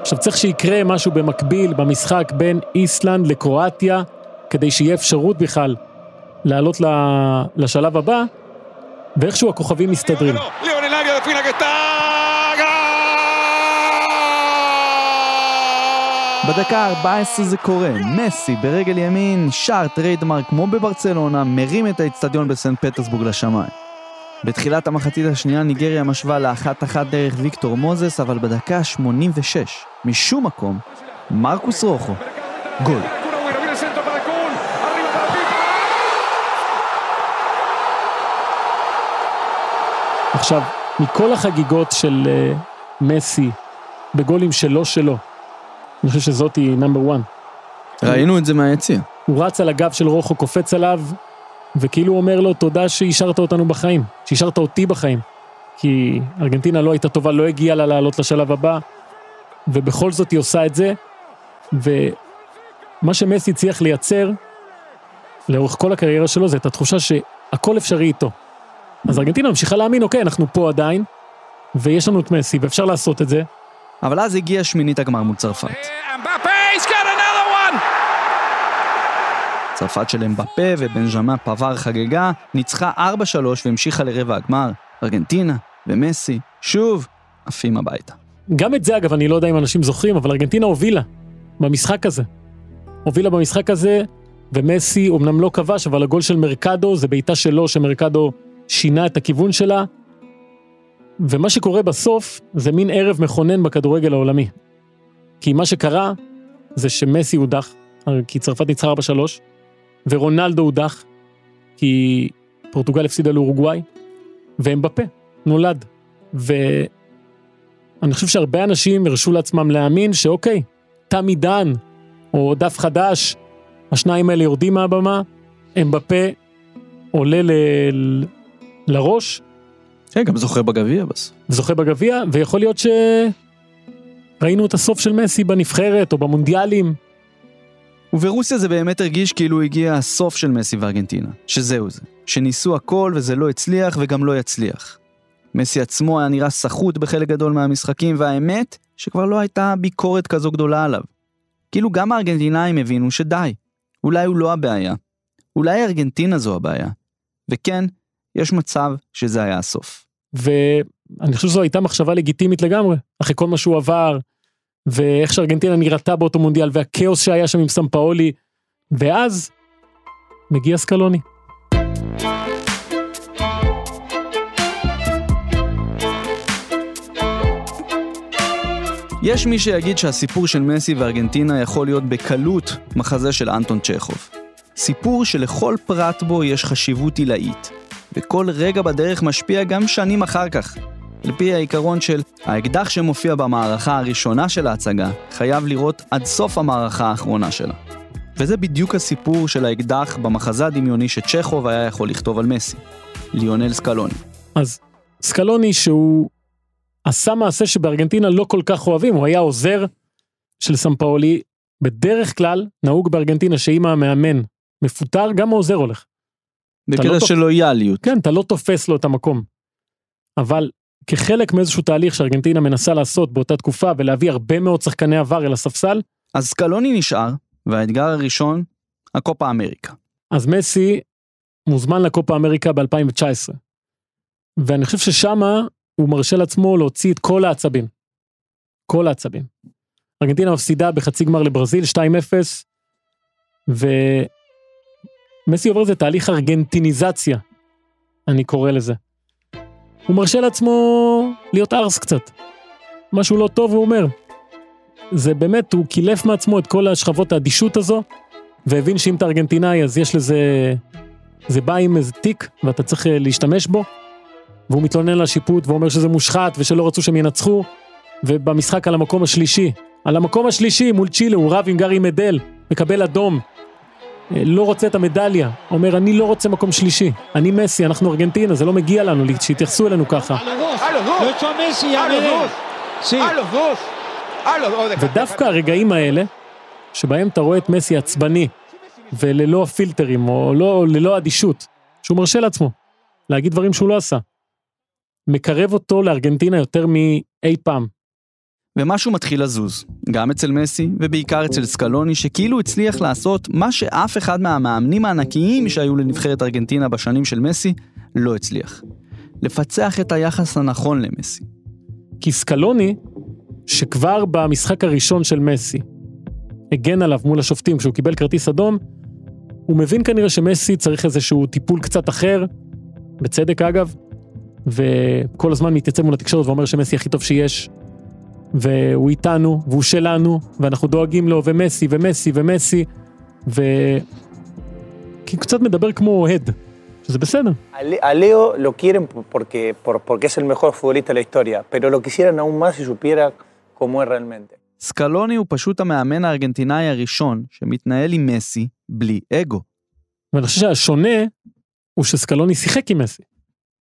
עכשיו צריך שיקרה משהו במקביל במשחק בין איסלנד לקרואטיה, כדי שיהיה אפשרות בכלל לעלות לשלב הבא, ואיכשהו הכוכבים מסתדרים. בדקה ה-14 זה קורה, מסי ברגל ימין, שער trademark כמו בברצלונה, מרים את האצטדיון בסנט פטרסבורג לשמיים. בתחילת המחצית השנייה ניגריה משווה לאחת אחת דרך ויקטור מוזס, אבל בדקה ה-86, משום מקום, מרקוס רוחו, גול. עכשיו, מכל החגיגות של uh, מסי בגולים שלו שלו, אני חושב שזאת היא נאמבר 1. ראינו את זה מהיציע. הוא רץ על הגב של רוחו, קופץ עליו, וכאילו אומר לו תודה שהשארת אותנו בחיים, שהשארת אותי בחיים. כי ארגנטינה לא הייתה טובה, לא הגיעה לה לעלות לשלב הבא, ובכל זאת היא עושה את זה, ומה שמסי הצליח לייצר לאורך כל הקריירה שלו זה את התחושה שהכל אפשרי איתו. אז ארגנטינה ממשיכה להאמין, אוקיי, אנחנו פה עדיין, ויש לנו את מסי, ואפשר לעשות את זה. אבל אז הגיעה שמינית הגמר מול צרפת. צרפת של אמבפה ובנז'מה פבר חגגה, ניצחה 4-3 והמשיכה לרבע הגמר. ארגנטינה ומסי, שוב, עפים הביתה. גם את זה אגב, אני לא יודע אם אנשים זוכרים, אבל ארגנטינה הובילה במשחק הזה. הובילה במשחק הזה, ומסי אמנם לא כבש, אבל הגול של מרקדו זה בעיטה שלו, שמרקדו שינה את הכיוון שלה. ומה שקורה בסוף זה מין ערב מכונן בכדורגל העולמי. כי מה שקרה זה שמסי הודח, כי צרפת ניצחה 4-3, ורונלדו הודח, כי פורטוגל הפסידה לאורוגוואי, והם בפה, נולד. ואני חושב שהרבה אנשים הרשו לעצמם להאמין שאוקיי, תם עידן, או דף חדש, השניים האלה יורדים מהבמה, הם בפה, עולה ל... לראש. כן, גם זוכה בגביע בסוף. זוכה בגביע, ויכול להיות שראינו את הסוף של מסי בנבחרת או במונדיאלים. וברוסיה זה באמת הרגיש כאילו הגיע הסוף של מסי וארגנטינה, שזהו זה, שניסו הכל וזה לא הצליח וגם לא יצליח. מסי עצמו היה נראה סחוט בחלק גדול מהמשחקים, והאמת, שכבר לא הייתה ביקורת כזו גדולה עליו. כאילו גם הארגנטינאים הבינו שדי, אולי הוא לא הבעיה. אולי ארגנטינה זו הבעיה. וכן, יש מצב שזה היה הסוף. ואני חושב שזו הייתה מחשבה לגיטימית לגמרי, אחרי כל מה שהוא עבר, ואיך שארגנטינה נראתה באותו מונדיאל, והכאוס שהיה שם עם סמפאולי, ואז מגיע סקלוני. יש מי שיגיד שהסיפור של מסי וארגנטינה יכול להיות בקלות מחזה של אנטון צ'כוב. סיפור שלכל פרט בו יש חשיבות עילאית, וכל רגע בדרך משפיע גם שנים אחר כך. על פי העיקרון של האקדח שמופיע במערכה הראשונה של ההצגה, חייב לראות עד סוף המערכה האחרונה שלה. וזה בדיוק הסיפור של האקדח במחזה הדמיוני שצ'כוב היה יכול לכתוב על מסי, ליונל סקלוני. אז סקלוני שהוא עשה מעשה שבארגנטינה לא כל כך אוהבים, הוא היה עוזר של סמפאולי. בדרך כלל נהוג בארגנטינה שאם המאמן מפוטר, גם העוזר הולך. בקטע לא של לויאליות. כן, אתה לא תופס לו את המקום. אבל כחלק מאיזשהו תהליך שארגנטינה מנסה לעשות באותה תקופה ולהביא הרבה מאוד שחקני עבר אל הספסל, אז סקלוני נשאר, והאתגר הראשון, הקופה אמריקה. אז מסי מוזמן לקופה אמריקה ב-2019. ואני חושב ששמה הוא מרשה לעצמו להוציא את כל העצבים. כל העצבים. ארגנטינה מפסידה בחצי גמר לברזיל 2-0, ומסי עובר איזה תהליך ארגנטיניזציה, אני קורא לזה. הוא מרשה לעצמו להיות ארס קצת. משהו לא טוב הוא אומר. זה באמת, הוא קילף מעצמו את כל השכבות האדישות הזו, והבין שאם אתה ארגנטינאי אז יש לזה, זה בא עם איזה תיק ואתה צריך אה, להשתמש בו, והוא מתלונן על השיפוט ואומר שזה מושחת ושלא רצו שהם ינצחו, ובמשחק על המקום השלישי, על המקום השלישי מול צ'ילה הוא רב עם גארי מדל, מקבל אדום, לא רוצה את המדליה, אומר אני לא רוצה מקום שלישי, אני מסי, אנחנו ארגנטינה, זה לא מגיע לנו שיתייחסו אלינו ככה. ודווקא הרגעים האלה, שבהם אתה רואה את מסי עצבני, וללא פילטרים, או לא, ללא אדישות, שהוא מרשה לעצמו להגיד דברים שהוא לא עשה, מקרב אותו לארגנטינה יותר מאי פעם. ומשהו מתחיל לזוז, גם אצל מסי ובעיקר אצל סקלוני שכאילו הצליח לעשות מה שאף אחד מהמאמנים הענקיים שהיו לנבחרת ארגנטינה בשנים של מסי לא הצליח. לפצח את היחס הנכון למסי. כי סקלוני, שכבר במשחק הראשון של מסי, הגן עליו מול השופטים כשהוא קיבל כרטיס אדום, הוא מבין כנראה שמסי צריך איזשהו טיפול קצת אחר, בצדק אגב, וכל הזמן מתייצב מול התקשורת ואומר שמסי הכי טוב שיש, והוא איתנו, והוא שלנו, ואנחנו דואגים לו, ומסי, ומסי, ומסי, ו... כי קצת מדבר כמו אוהד, שזה בסדר. A Leo lo quieren porque, por- porque es el mejor futbolista de la historia, pero lo quisieran aún más si supiera cómo es realmente. סקלוני הוא פשוט המאמן הארגנטינאי הראשון שמתנהל עם מסי בלי אגו. ואני חושב שהשונה הוא שסקלוני שיחק עם מסי.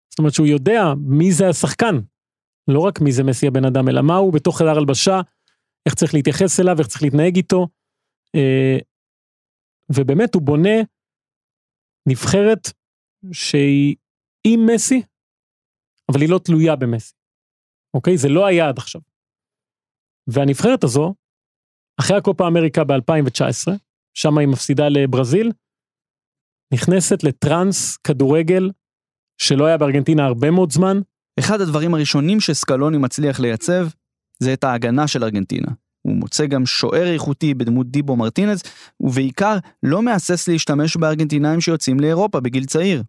זאת אומרת שהוא יודע מי זה השחקן, לא רק מי זה מסי הבן אדם, אלא מה הוא בתוך חדר הלבשה, איך צריך להתייחס אליו, איך צריך להתנהג איתו. אה, ובאמת הוא בונה נבחרת שהיא עם מסי, אבל היא לא תלויה במסי. אוקיי? זה לא היה עד עכשיו. והנבחרת הזו, אחרי הקופה אמריקה ב-2019, שם היא מפסידה לברזיל, נכנסת לטראנס כדורגל שלא היה בארגנטינה הרבה מאוד זמן. אחד הדברים הראשונים שסקלוני מצליח לייצב זה את ההגנה של ארגנטינה. הוא מוצא גם שוער איכותי בדמות דיבו מרטינז, ובעיקר לא מהסס להשתמש בארגנטינאים שיוצאים לאירופה בגיל צעיר.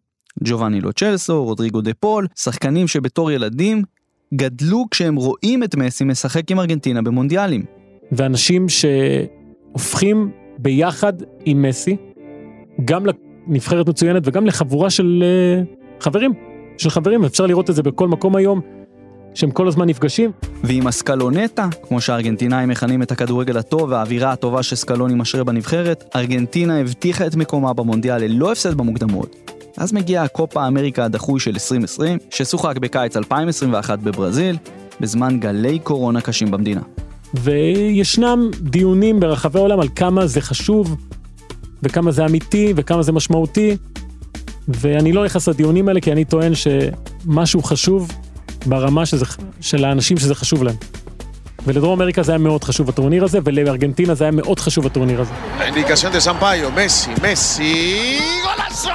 ג'ובאני לוצ'לסו, רודריגו דה פול, שחקנים שבתור ילדים גדלו כשהם רואים את מסי משחק עם ארגנטינה במונדיאלים. ואנשים שהופכים ביחד עם מסי, גם לנבחרת מצוינת וגם לחבורה של uh, חברים, של חברים, אפשר לראות את זה בכל מקום היום, שהם כל הזמן נפגשים. ועם הסקלונטה, כמו שהארגנטינאים מכנים את הכדורגל הטוב והאווירה הטובה שסקלוני משרה בנבחרת, ארגנטינה הבטיחה את מקומה במונדיאל ללא הפסד במוקדמות. אז מגיע הקופה אמריקה הדחוי של 2020, ששוחק בקיץ 2021 בברזיל, בזמן גלי קורונה קשים במדינה. וישנם דיונים ברחבי העולם על כמה זה חשוב, וכמה זה אמיתי, וכמה זה משמעותי, ואני לא נכנס לדיונים האלה כי אני טוען שמשהו חשוב ברמה שזה, של האנשים שזה חשוב להם. ולדרום אמריקה זה היה מאוד חשוב הטורניר הזה, ולארגנטינה זה היה מאוד חשוב הטורניר הזה. Indicación de Sampaio, Messi, Messi, golazo.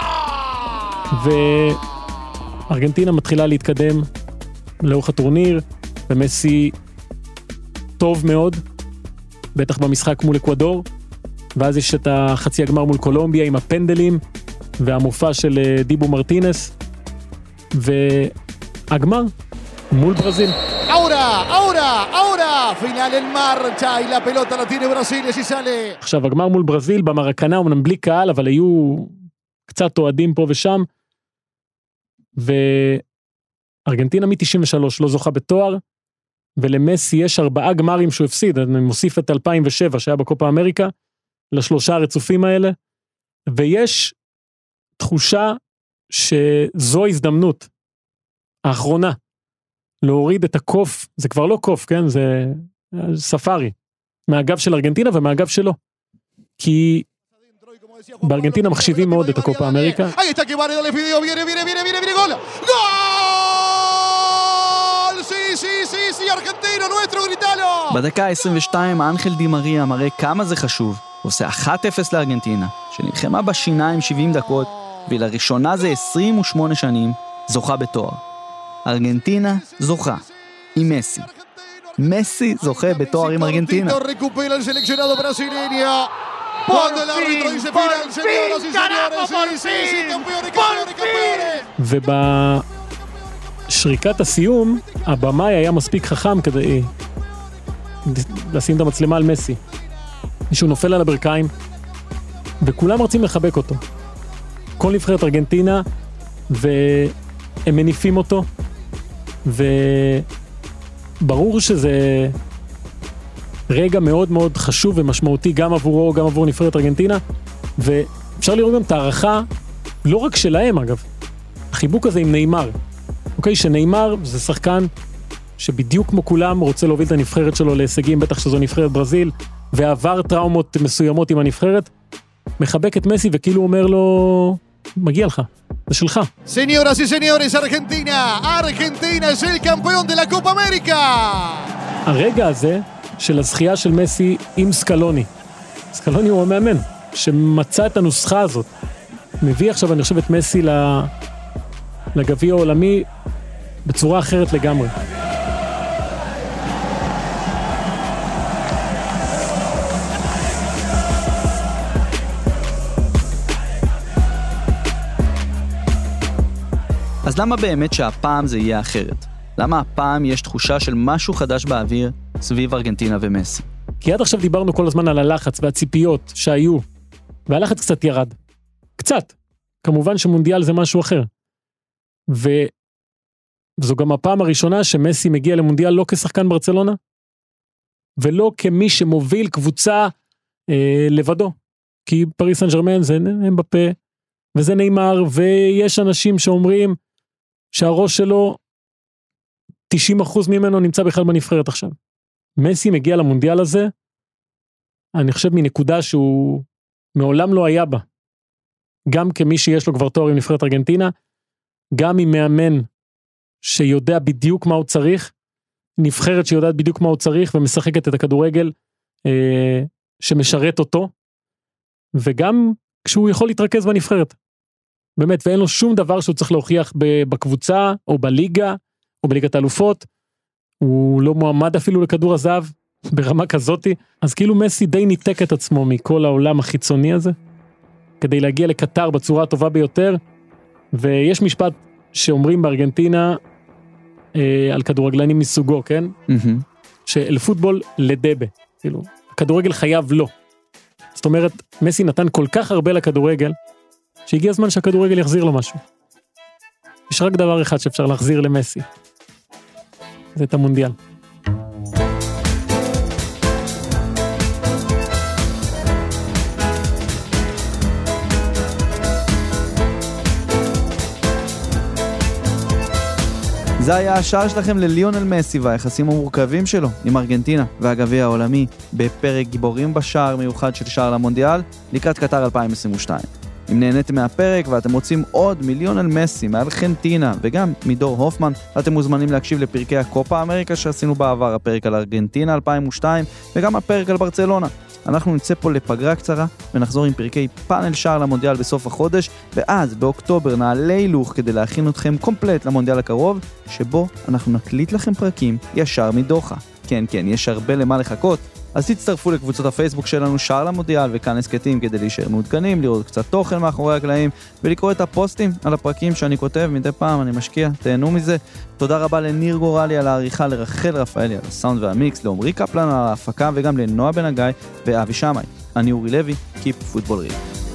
וארגנטינה מתחילה להתקדם לאורך הטורניר, ומסי טוב מאוד, בטח במשחק מול אקוודור, ואז יש את החצי הגמר מול קולומביה עם הפנדלים, והמופע של אה, דיבו מרטינס, והגמר מול ברזיל. Ahora, ahora, ahora. Final en marcha y la pelota la tiene Brasil y así sale. עכשיו הגמר מול ברזיל במרקנה אמנם בלי קהל אבל היו קצת אוהדים פה ושם. וארגנטינה מ-93 לא זוכה בתואר ולמסי יש ארבעה גמרים שהוא הפסיד אני מוסיף את 2007 שהיה בקופה אמריקה לשלושה הרצופים האלה, ויש תחושה שזו ההזדמנות האחרונה להוריד את הקוף, זה כבר לא קוף, כן? זה ספארי, מהגב של ארגנטינה ומהגב שלו. כי בארגנטינה מחשיבים מאוד את הקופה אמריקה. בדקה ה-22 אנחל דימריה מראה כמה זה חשוב. הוא עושה 1-0 לארגנטינה, שנלחמה בשיניים 70 דקות, ולראשונה זה 28 שנים זוכה בתואר. ארגנטינה זוכה, עם מסי. מסי זוכה בתואר עם ארגנטינה. ובשריקת הסיום, הבמאי היה מספיק חכם כדי לשים את המצלמה על מסי. מישהו נופל על הברכיים, וכולם רוצים לחבק אותו. כל נבחרת ארגנטינה, והם מניפים אותו, וברור שזה רגע מאוד מאוד חשוב ומשמעותי גם עבורו, גם עבור נבחרת ארגנטינה, ואפשר לראות גם את הערכה, לא רק שלהם אגב, החיבוק הזה עם נאמר. אוקיי, שנאמר זה שחקן שבדיוק כמו כולם רוצה להוביל את הנבחרת שלו להישגים, בטח שזו נבחרת ברזיל, ועבר טראומות מסוימות עם הנבחרת, מחבק את מסי וכאילו אומר לו, מגיע לך, זה שלך. Señoras y señores, Argentina. Argentina es el campeón de la Copa América. הרגע הזה של הזכייה של מסי עם סקלוני. סקלוני הוא המאמן, שמצא את הנוסחה הזאת. מביא עכשיו, אני חושב, את מסי לגביע העולמי בצורה אחרת לגמרי. אז למה באמת שהפעם זה יהיה אחרת? למה הפעם יש תחושה של משהו חדש באוויר סביב ארגנטינה ומסי? כי עד עכשיו דיברנו כל הזמן על הלחץ והציפיות שהיו, והלחץ קצת ירד. קצת. כמובן שמונדיאל זה משהו אחר. וזו גם הפעם הראשונה שמסי מגיע למונדיאל לא כשחקן ברצלונה, ולא כמי שמוביל קבוצה אה, לבדו. כי פריס סן ג'רמן זה הם בפה, וזה נאמר, ויש אנשים שאומרים שהראש שלו, 90% ממנו נמצא בכלל בנבחרת עכשיו. מסי מגיע למונדיאל הזה, אני חושב מנקודה שהוא מעולם לא היה בה. גם כמי שיש לו כבר תואר עם נבחרת ארגנטינה, גם עם מאמן שיודע בדיוק מה הוא צריך, נבחרת שיודעת בדיוק מה הוא צריך ומשחקת את הכדורגל אה, שמשרת אותו, וגם כשהוא יכול להתרכז בנבחרת. באמת, ואין לו שום דבר שהוא צריך להוכיח בקבוצה, או בליגה, או בליגת האלופות. הוא לא מועמד אפילו לכדור הזהב ברמה כזאתי, אז כאילו מסי די ניתק את עצמו מכל העולם החיצוני הזה, כדי להגיע לקטר בצורה הטובה ביותר, ויש משפט שאומרים בארגנטינה אה, על כדורגלנים מסוגו, כן? מהמם. שאל פוטבול לדבה, כאילו, הכדורגל חייב לו. זאת אומרת, מסי נתן כל כך הרבה לכדורגל, שהגיע הזמן שהכדורגל יחזיר לו משהו. יש רק דבר אחד שאפשר להחזיר למסי. זה את המונדיאל. זה היה השער שלכם לליונל מסי והיחסים המורכבים שלו עם ארגנטינה והגביע העולמי בפרק גיבורים בשער מיוחד של שער למונדיאל לקראת קטר 2022. אם נהניתם מהפרק ואתם רוצים עוד מליונל מסי מארגנטינה וגם מדור הופמן, אתם מוזמנים להקשיב לפרקי הקופה אמריקה שעשינו בעבר, הפרק על ארגנטינה 2002 וגם הפרק על ברצלונה. אנחנו נצא פה לפגרה קצרה ונחזור עם פרקי פאנל שער למונדיאל בסוף החודש, ואז באוקטובר נעלה הילוך כדי להכין אתכם קומפלט למונדיאל הקרוב, שבו אנחנו נקליט לכם פרקים ישר מדוחה. כן, כן, יש הרבה למה לחכות. אז תצטרפו לקבוצות הפייסבוק שלנו שער למונדיאל וכאן הסכתים כדי להישאר מעודכנים, לראות קצת תוכן מאחורי הקלעים ולקרוא את הפוסטים על הפרקים שאני כותב מדי פעם, אני משקיע, תהנו מזה. תודה רבה לניר גורלי על העריכה, לרחל רפאלי על הסאונד והמיקס, לעמרי קפלן על ההפקה וגם לנועה בן הגיא ואבי שמאי. אני אורי לוי, Keep Football Real.